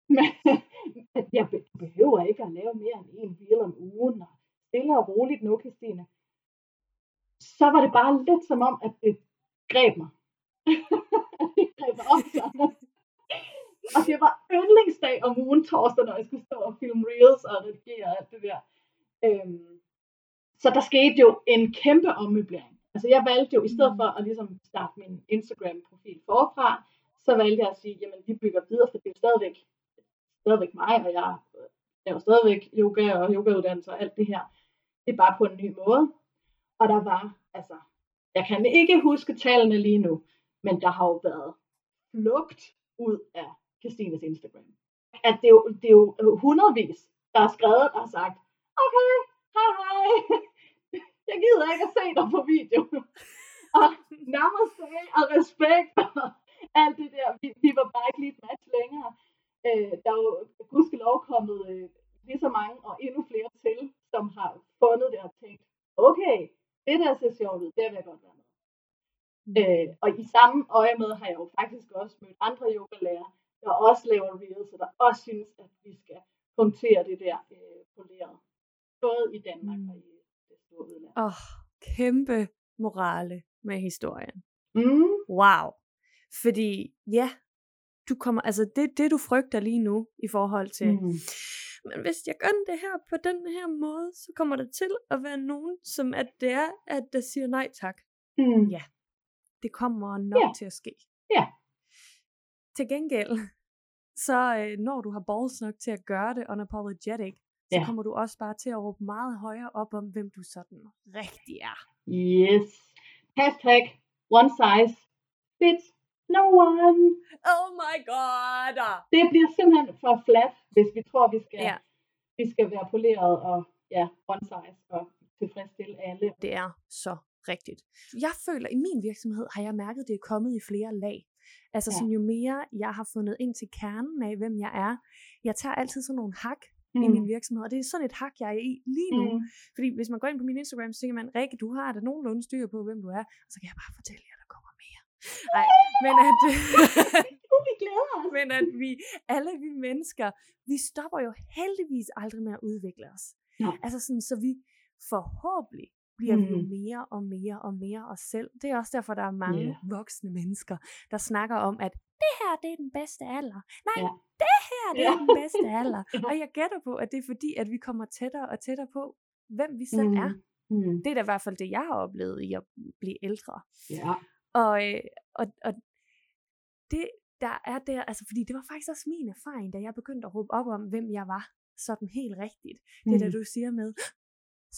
at jeg behøver ikke at lave mere end en reel om ugen, og stille og roligt nu, Christine. Så var det bare lidt som om, at det greb mig. jeg greb mig op Og det var yndlingsdag om ugen torsdag, når jeg skulle stå og filme reels og redigere alt det der. Øhm, så der skete jo en kæmpe ommøblering. Altså jeg valgte jo, i stedet for at ligesom starte min Instagram-profil forfra, så valgte jeg at sige, jamen vi bygger videre, for det er jo stadigvæk, stadigvæk mig, og jeg laver stadigvæk yoga og yogauddannelse og alt det her. Det er bare på en ny måde. Og der var, altså, jeg kan ikke huske tallene lige nu, men der har jo været flugt ud af Christines Instagram. At det er jo, det er jo hundredvis, der har skrevet og sagt, okay, hej hej, jeg gider ikke at se dig på video. og namaste og respekt og alt det der. Vi, vi var bare ikke lige et match længere. Øh, der er jo gudskelov kommet øh, lige så mange og endnu flere til, som har fundet det og tænkt, okay, det der ser sjovt ud, det vil jeg godt være. Øh, og i samme øje med har jeg jo faktisk også mødt andre yogalærer, der også laver reels, og der også synes, at vi skal punktere det der øh, poleret. Både i Danmark mm. og i Åh, oh, kæmpe morale med historien. Mm. Wow. Fordi ja, du kommer, altså det, det du frygter lige nu i forhold til, Mm. men hvis jeg gør det her på den her måde, så kommer der til at være nogen, som at det er, at der siger nej tak. Mm. Ja. Det kommer nok Ja. til at ske. Ja. Til gengæld, så øh, når du har balls nok til at gøre det unapologetic, så Ja. kommer du også bare til at råbe meget højere op om, hvem du sådan rigtig er. Yes. Hashtag one size fits no one. Oh my god! Det bliver simpelthen for flat, hvis vi tror, vi skal, Ja. vi skal være poleret og ja, one size og tilfredsstille alle. Det er så rigtigt. Jeg føler, i min virksomhed har jeg mærket, at det er kommet i flere lag. Altså Ja. sådan, jo mere jeg har fundet ind til kernen af, hvem jeg er. Jeg tager altid sådan nogle hak mm. i Mm. min virksomhed, og det er sådan et hak, jeg er i lige nu. Mm. Fordi hvis man går ind på min Instagram, så tænker man, Rikke, du har da nogenlunde styr på, hvem du er. Og så kan jeg bare fortælle jer, der kommer mere. Nej, men at, Uh, vi glæder os. men at vi, alle vi mennesker, vi stopper jo heldigvis aldrig med at udvikle os. Nej. Altså sådan, så vi forhåbentlig bliver mm. vi jo Mm. mere og mere og mere os selv. Det er også derfor, der er mange Ja. voksne mennesker, der snakker om, at det her, det er den bedste alder. Nej, Ja. det her, det er Ja. den bedste alder. Og jeg gætter på, at det er fordi, at vi kommer tættere og tættere på, hvem vi selv er. Mm. Det er da i hvert fald det, jeg har oplevet i at blive ældre. Ja. Og, øh, og, og det, der er der, altså fordi det var faktisk også min erfaring, da jeg begyndte at råbe op om, hvem jeg var, sådan helt rigtigt. Det er da Mm. du siger med,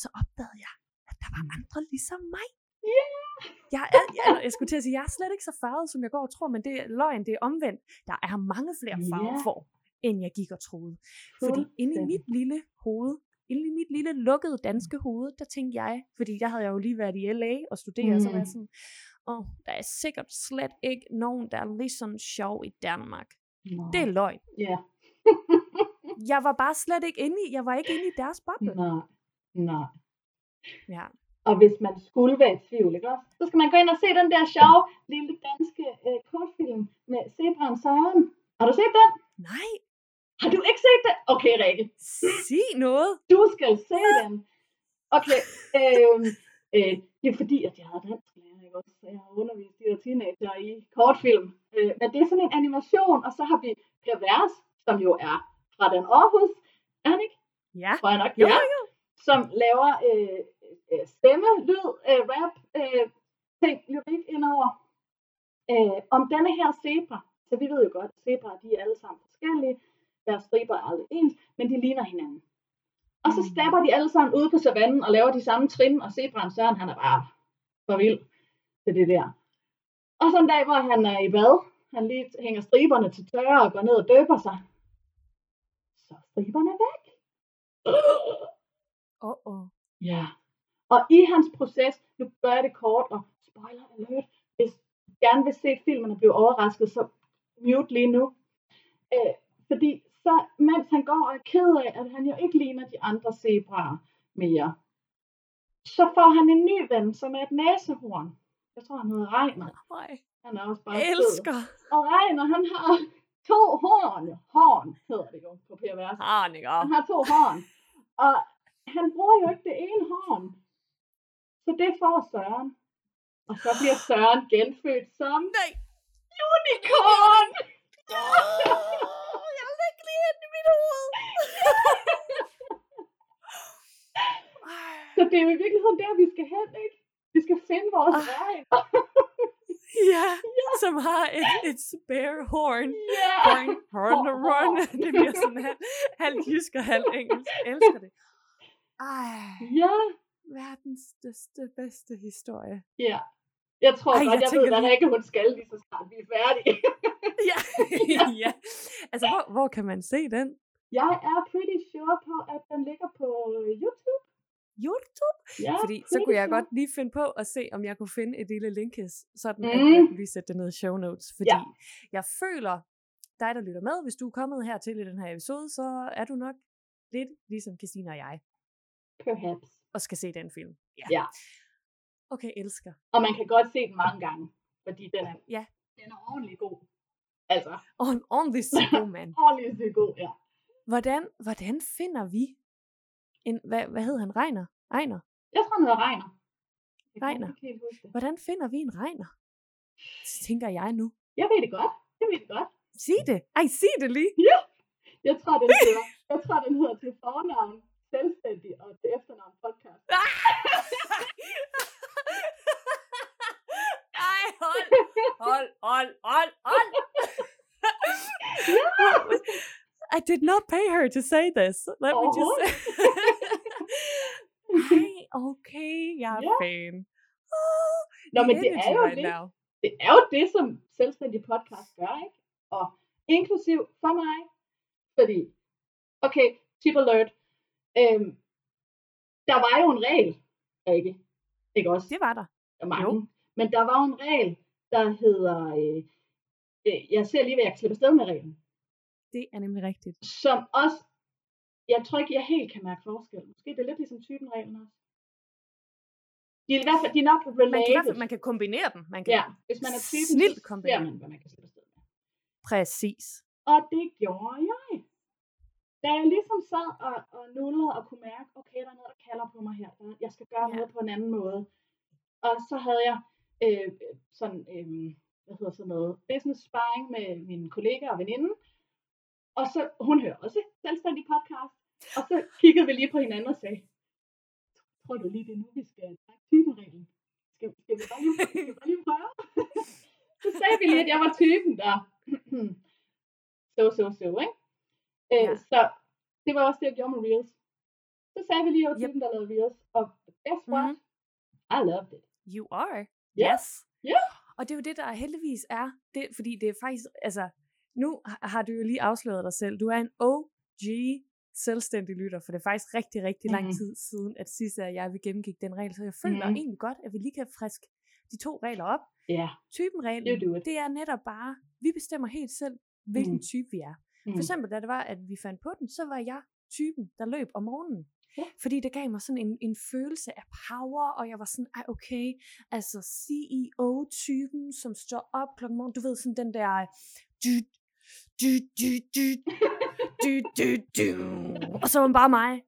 så opdagede jeg, der var andre ligesom mig. Ja. Jeg, er, jeg, jeg skulle til at sige, jeg er slet ikke så farvet, som jeg går og tror, men det er løgn, det er omvendt. Der er mange flere farver Ja. for, end jeg gik og troede. Fordi inde i mit lille hoved, inde i mit lille lukkede danske hoved, der tænkte jeg, fordi der havde jeg jo lige været i LA og studeret, mm. så var jeg Mm. sådan, åh, oh, der er sikkert slet ikke nogen, der er lige sådan sjov i Danmark. Nå. Det er løgn. Ja. Jeg var bare slet ikke inde i, jeg var ikke inde i deres boble. Nej. Nej. Ja. Og hvis man skulle være i tvivl, ikke også? Så skal man gå ind og se den der sjove lille danske øh, kortfilm med Zebraen Søren. Har du set den? Nej, Har du ikke set den? Okay, Rikke. sig noget. Du skal se den. Okay. Øhm, øh, det er fordi, at jeg havde dansk lærer, ikke også? Så jeg har undervist de her teenager i kortfilm. Øh, men det er sådan en animation, og så har vi Per Vers, som jo er fra den Aarhus. Er han ikke? Ja. Tror jeg nok. Jo, ja. jo. Som laver øh, øh, stemme, lyd, øh, rap, øh, ting, lyrik indover. Øh, om denne her zebra, så vi ved jo godt, at zebraer, de er alle sammen forskellige. Deres striber er aldrig ens, men de ligner hinanden. Og så Mm. stapper de alle sammen ude på savannen og laver de samme trin, og zebraen Søren, han er bare for vild til det der. Og så en dag, hvor han er i bad, han lige hænger striberne til tørre og går ned og døber sig, så er striberne væk. Åh, åh. Ja. Og i hans proces, nu gør jeg det kort, og spoiler alert, hvis du gerne vil se filmen og blive overrasket, så mute lige nu. Øh, fordi så, mens han går og er ked af, at han jo ikke ligner de andre zebraer mere, så får han en ny ven, som er et næsehorn. Jeg tror, han hedder Reiner. Nej. Han er også bare Jeg sød. elsker. Og Reiner, han har to horn. Horn hedder det jo på PRVS. Harninger. Han har to horn. Og han bruger jo ikke det ene horn. Så det får Søren. Og så bliver Søren genfødt som Nej. unicorn. Jeg vil ikke lige i mit hoved. Så det er jo i virkeligheden der, vi skal hen, ikke? Vi skal finde vores Ah. vej. ja, som har et, et spare horn. Ja. Horn, horn, horn. Det bliver sådan halv, halv jysk og halv engelsk. Jeg elsker det. Ej, Ja. verdens største, bedste historie. Ja. Jeg tror Ej, godt, jeg jeg, jeg tænker ved, hvad lige- Rikke hun skal lige så snart vi er færdige. Ja, ja. Altså, hvor, hvor kan man se den? Jeg er pretty sure på, at den ligger på YouTube. YouTube? Ja, Fordi så kunne jeg godt lige finde på at se, om jeg kunne finde et lille linkes, sådan at Mm. jeg kunne lige sætte det ned i show notes. Fordi Ja. jeg føler, dig der lytter med, hvis du er kommet hertil i den her episode, så er du nok lidt ligesom Christine og jeg, Perhaps. og skal se den film. Ja. Ja. Okay, elsker. Og man kan godt se den mange gange, fordi den er, Ja. den er ordentlig god. Altså, Og en ordentlig psykoman. ordentlig god, ja. Hvordan, hvordan finder vi en, hvad, hvad hedder han, Regner? Ejner? Jeg tror, han hedder huske det. Hvordan finder vi en Regner? Så tænker jeg nu. Jeg ved det godt. Jeg ved det godt. Sig det. Ej, sig det lige. Jeg tror, den hedder, jeg tror, den hedder til fornavn selvstændig og til efternavn podcast. Ej, hold, hold, hold, hold, hold. I did not pay her to say this. Let me just. Ej, okay, jeg er fan. Oh, Nå, men det er jo right det. now. Det er jo det, som selvstændig podcast gør, ikke? Og inklusiv for mig. Fordi, okay, tip alert. Øhm, der var jo en regel, ikke? Ikke også? Det var der. Der er mange. Jo. Men der var jo en regel, der hedder, øh, øh, jeg ser lige, hvad jeg kan slippe afsted med reglen. Det er nemlig rigtigt. Som også, jeg tror ikke, jeg helt kan mærke forskel. Måske det er lidt ligesom typen reglen også. De er i hvert fald, de er nok Man kan, hvert related. fald, man kan kombinere dem. Man kan Ja, hvis man er typen, snilt så kombinere. man, hvad man kan slippe afsted med. Præcis. Og det gjorde jeg. Da jeg ligesom sad og, og nullede og kunne mærke, okay, der er noget, der kalder på mig her. Jeg skal gøre Ja. noget på en anden måde. Og så havde jeg øh, sådan, øh, hvad hedder sådan noget, business sparring med min kollega og veninde. Og så, hun hører også selvstændig podcast. Og så kiggede vi lige på hinanden og sagde, tror du lige, det nu, vi skal trække typereglen? Skal, skal, vi bare lige, skal vi bare lige prøve? så sagde vi lige, at jeg var typen, der så, så, så, ikke? Øh, Ja. Så det var også det, jeg gjorde med Reels. Så sagde vi lige, jeg var Yep. typen, der lavede Reels. Og guess what? Mhm. I loved it. You are. Ja. Yes. Ja. Og det er jo det, der heldigvis er. Det, fordi det er faktisk, altså, nu har- du jo lige afsløret dig selv. Du er en OG selvstændig lytter, for det er faktisk rigtig, rigtig lang Mhm. tid siden, at sidste at jeg vi gennemgik den regel. Så jeg føler Mhm. egentlig godt, at vi lige kan friske de to regler op. Ja, Typen reglen, do it. det er netop bare, vi bestemmer helt selv, hvilken Mhm. type vi er. Mm. For eksempel, da det var, at vi fandt på den, så var jeg typen, der løb om morgenen. Ja. Fordi det gav mig sådan en, en følelse af power, og jeg var sådan, ej okay, altså CEO-typen, som står op klokken morgen, du ved sådan den der, dy, dy, dy, dy, dy, dy, dy, og så var man bare mig.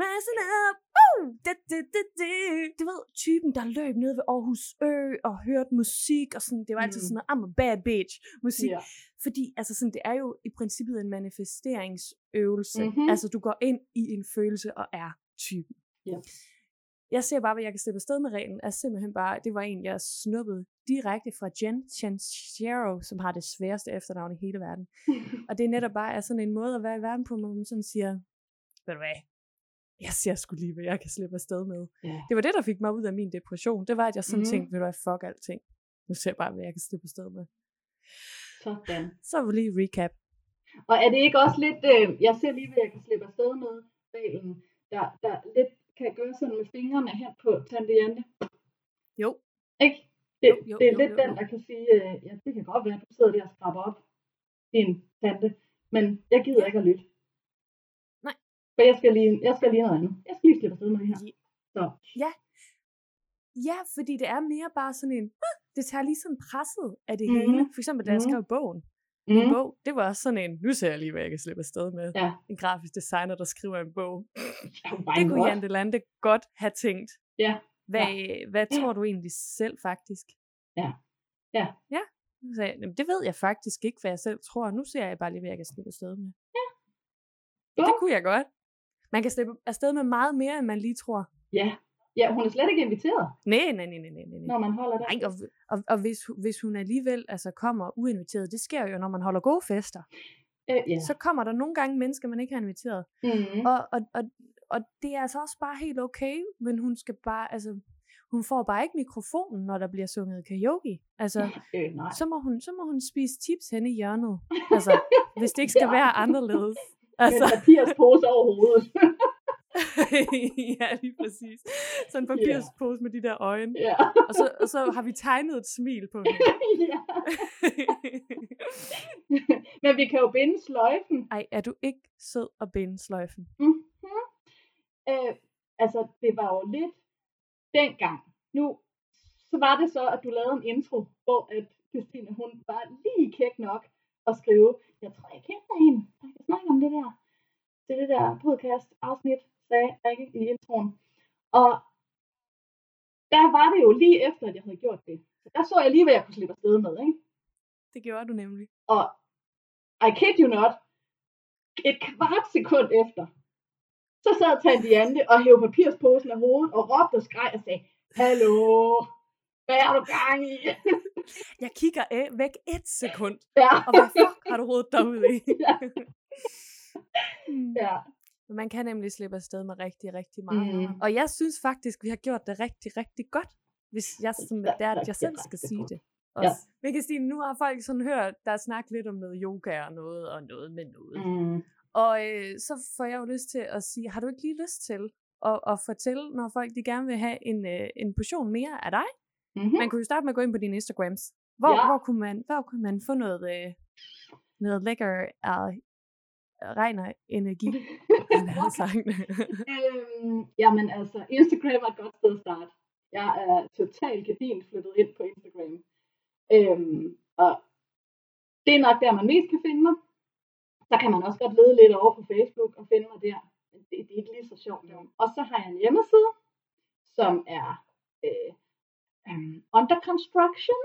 Rising up, uh, da, da, da, da. Du ved, typen, der løb ned ved Aarhus Ø og hørte musik, og sådan, det var altid Mm. sådan noget, I'm a bad bitch musik. Ja. Fordi altså sådan, det er jo i princippet en manifesteringsøvelse. Mhm. Mm-hmm. Altså du går ind i en følelse og er typen. Ja. Jeg ser bare, hvad jeg kan slippe afsted med reglen, er simpelthen bare, det var en, jeg snuppede direkte fra Jen Chanchero, som har det sværeste efternavn i hele verden. Og det er netop bare er sådan en måde at være i verden på, hvor man sådan siger, ved du hvad, jeg ser sgu lige, hvad jeg kan slippe afsted med. Ja. Det var det, der fik mig ud af min depression. Det var, at jeg sådan mm. tænkte, ved du hvad, fuck alting. Nu ser jeg bare, hvad jeg kan slippe afsted med. Sådan. Så vil lige recap. Og er det ikke også lidt, øh, jeg ser lige, hvad jeg kan slippe afsted med, reglen, der, der lidt kan gøre sådan med fingrene her på Tante Jante? Jo. Ikke? Det, Jo, jo, det er jo, lidt jo, den, der kan sige, øh, ja, det kan godt være, at du sidder der og skraber op din tante, men jeg gider ikke at lytte. For jeg skal lige, jeg skal lige noget andet. Jeg skal lige slippe afsted med det her. Ja. Så, Ja, fordi det er mere bare sådan en, "Ah, det tager lige sådan presset af det Mhm. mm-hmm. hele. For eksempel, da jeg Mhm. skrev bogen. Min mm, bog, det var også sådan en, nu ser jeg lige, hvad jeg kan slippe afsted med. ja, En grafisk designer, der skriver en bog. why Det kunne? Jan Delande godt have tænkt. Ja. Hvad, hvad tror du egentlig selv faktisk? Ja. Ja. Ja. Så sagde jeg, "Jamen, det ved jeg faktisk ikke, hvad jeg selv tror. Nu ser jeg bare lige, hvad jeg kan slippe afsted med. Jo. Det kunne jeg godt. Man kan slippe afsted med meget mere, end man lige tror. Ja. ja, hun er slet ikke inviteret, Nej, nej, nej, nej, nej, nej. når man holder der. Nej, og, og, og hvis, hvis hun alligevel altså, kommer uinviteret, det sker jo, når man holder gode fester. Øh, ja. Så kommer der nogle gange mennesker, man ikke har inviteret. Mm. Og, og, og, og det er altså også bare helt okay, men hun skal bare, altså, hun får bare ikke mikrofonen, når der bliver sunget karaoke. Altså, Øh, nej. så må hun, så må hun spise chips hen i hjørnet. Altså, hvis det ikke skal Ja. være anderledes. Altså. Med papirspose over hovedet. ja, lige præcis. Sådan en papirspose med de der øjne. ja. Og så, og så har vi tegnet et smil på hende. Men vi kan jo binde sløjfen. Ej, er du ikke sød at binde sløjfen? Mm-hmm. Øh, altså, det var jo lidt dengang. Nu, så var det så, at du lavede en intro, hvor at Christine, hun var lige kæk nok at skrive, jeg tror, jeg kender hende, der kan snakke om det der. Det det der podcast afsnit, sagde Rikke i introen. Og der var det jo lige efter, at jeg havde gjort det. Så der så jeg lige, hvad jeg kunne slippe afsted med, ikke? Det gjorde du nemlig. Og I kid you not, et kvart sekund efter, så sad Tante Jante og hævde papirsposen af hovedet og råbte og skreg og sagde, Hallo, hvad er du gang i? Jeg kigger af væk et sekund, ja. og hvad fuck har du rodet derude i? Ja. Mm. ja. Man kan nemlig slippe afsted med rigtig, rigtig meget. Mm. Og jeg synes faktisk, vi har gjort det rigtig, rigtig godt, hvis jeg, som Ja, det er, at ja, jeg selv skal sige det. Ja. Også. Vi kan sige, nu har folk sådan hørt, der er snakket lidt om noget yoga og noget, og noget med noget. Mm. Og øh, så får jeg jo lyst til at sige, har du ikke lige lyst til at, at fortælle, når folk de gerne vil have en, øh, en portion mere af dig? Mm-hmm. Man kunne jo starte med at gå ind på dine Instagrams. Hvor, Ja. hvor, kunne, man, hvor kunne man få noget, øh, noget lækker øh, regner energi? øhm, jamen altså, Instagram er et godt sted at starte. Jeg er totalt gedin flyttet ind på Instagram. Øhm, og det er nok der, man mest kan finde mig. Så kan man også godt lede lidt over på Facebook og finde mig der. Men det, det er ikke lige så sjovt. Jo. Og så har jeg en hjemmeside, som er øh, um, under construction.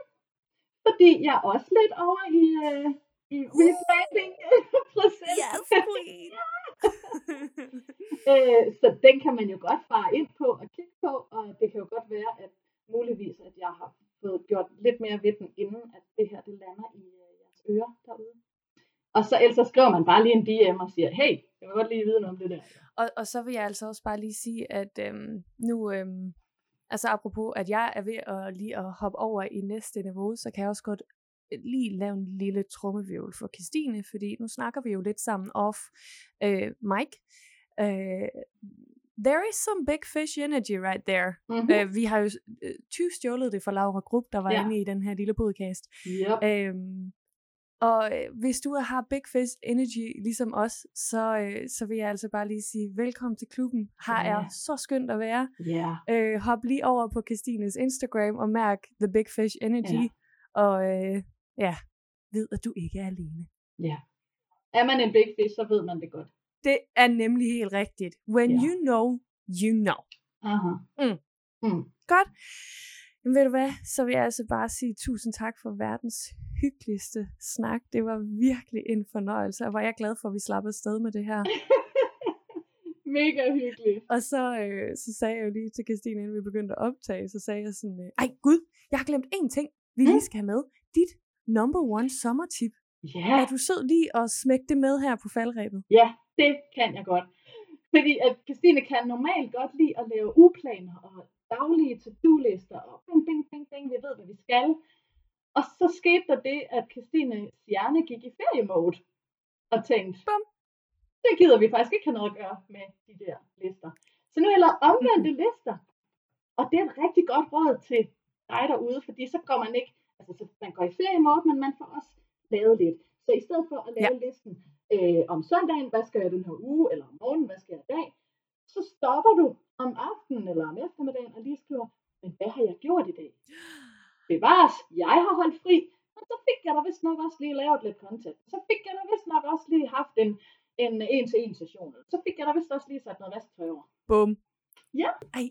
Fordi jeg er også lidt over i, øh, i rebranding processen. queen! Øh, så den kan man jo godt fare ind på og kigge på, og det kan jo godt være, at muligvis, at jeg har fået gjort lidt mere ved den, inden at det her det lander i øh, jeres ører derude. Og så ellers så skriver man bare lige en DM og siger, hey, jeg vil godt lige vide noget om det der. og, og så vil jeg altså også bare lige sige, at øhm, nu, øhm, altså apropos, at jeg er ved at lige at hoppe over i næste niveau, så kan jeg også godt øh, lige lave en lille trommevirvel for Christine, fordi nu snakker vi jo lidt sammen off øh, mic. Øh, there is some big fish energy right there. Mm-hmm. Øh, vi har jo øh, tyvstjålet det fra Laura Grupp, der var Ja. inde i den her lille podcast. Yep. Øhm, og øh, hvis du har Big Fish Energy ligesom os, så, øh, så vil jeg altså bare lige sige, velkommen til klubben. Ja. er så skønt at være. Ja. Øh, hop lige over på Christines Instagram og mærk The Big Fish Energy. Ja. Og øh, ja, ved at du ikke er alene. Ja. Er man en big fish, så ved man det godt. Det er nemlig helt rigtigt. When Ja. you know, you know. Aha. Mm. Mm. Godt. Men ved du hvad, så vil jeg altså bare sige tusind tak for verdens hyggeligste snak. Det var virkelig en fornøjelse, og var jeg glad for, at vi slapper afsted med det her. Mega hyggeligt. Og så, øh, så sagde jeg jo lige til Christine, inden vi begyndte at optage, så sagde jeg sådan, øh, ej gud, jeg har glemt én ting, vi Mm. lige skal have med. Dit number one sommertip. Ja. Er du sød lige at smække det med her på faldrebet? Ja, det kan jeg godt. Fordi at Christine kan normalt godt lide at lave uplaner og daglige to-do-lister og bing, bing, bing, bing, vi ved, hvad vi skal. Og så skete der det, at Christines hjerne gik i feriemode og tænkte, Bum. det gider vi faktisk ikke have noget at gøre med de der lister. Så nu lavet omvendte lister. Og det er et rigtig godt råd til dig derude, fordi så går man ikke, altså så man går i feriemode, men man får også lavet lidt. Så i stedet for at lave ja. listen øh, om søndagen, hvad skal jeg den her uge, eller om morgenen, hvad skal jeg i dag, så stopper du om aftenen eller om eftermiddagen og lige skriver, men hvad har jeg gjort i dag? Bevares, jeg har holdt fri, men så fik jeg da vist nok også lige lavet lidt content. Så fik jeg da vist nok også lige haft en en en-til-en session. Så fik jeg da vist også lige sat noget vasketøj over. Bum. Ja. Ej,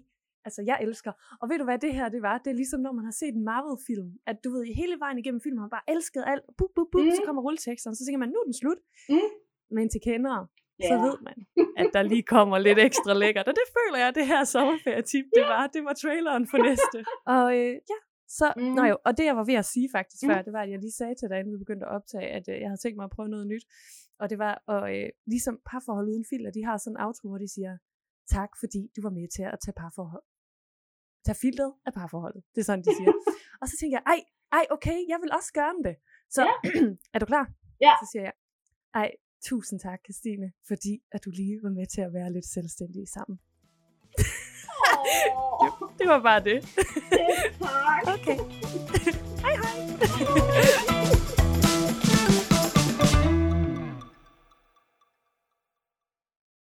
altså jeg elsker. Og ved du hvad det her det var? Det er ligesom når man har set en Marvel-film. At du ved, hele vejen igennem filmen har man bare elsket alt. Bup, bup, bup, Mm. så kommer rulleteksterne. Så tænker man, nu er den slut. Mm. Men til kendere, Ja. så ved man, at der lige kommer lidt ekstra lækkert. Og det føler jeg, det her sommerferie-tip, det var. Det var traileren for næste. Og øh, ja, så, mm. Nå jo, og det jeg var ved at sige faktisk Mm. før, det var, at jeg lige sagde til dig, inden vi begyndte at optage, at øh, jeg havde tænkt mig at prøve noget nyt. Og det var, og øh, ligesom parforhold uden filter, de har sådan en outro, hvor de siger, tak fordi du var med til at tage parforhold. Tag filteret af parforholdet. Det er sådan, de siger. og så tænker jeg, ej, ej, okay, jeg vil også gøre det. Så er du klar? Ja. Så siger jeg, ej, tusind tak, Christine, fordi at du lige var med til at være lidt selvstændige sammen. Åh, Det var bare det. tak. Okay. hej hej.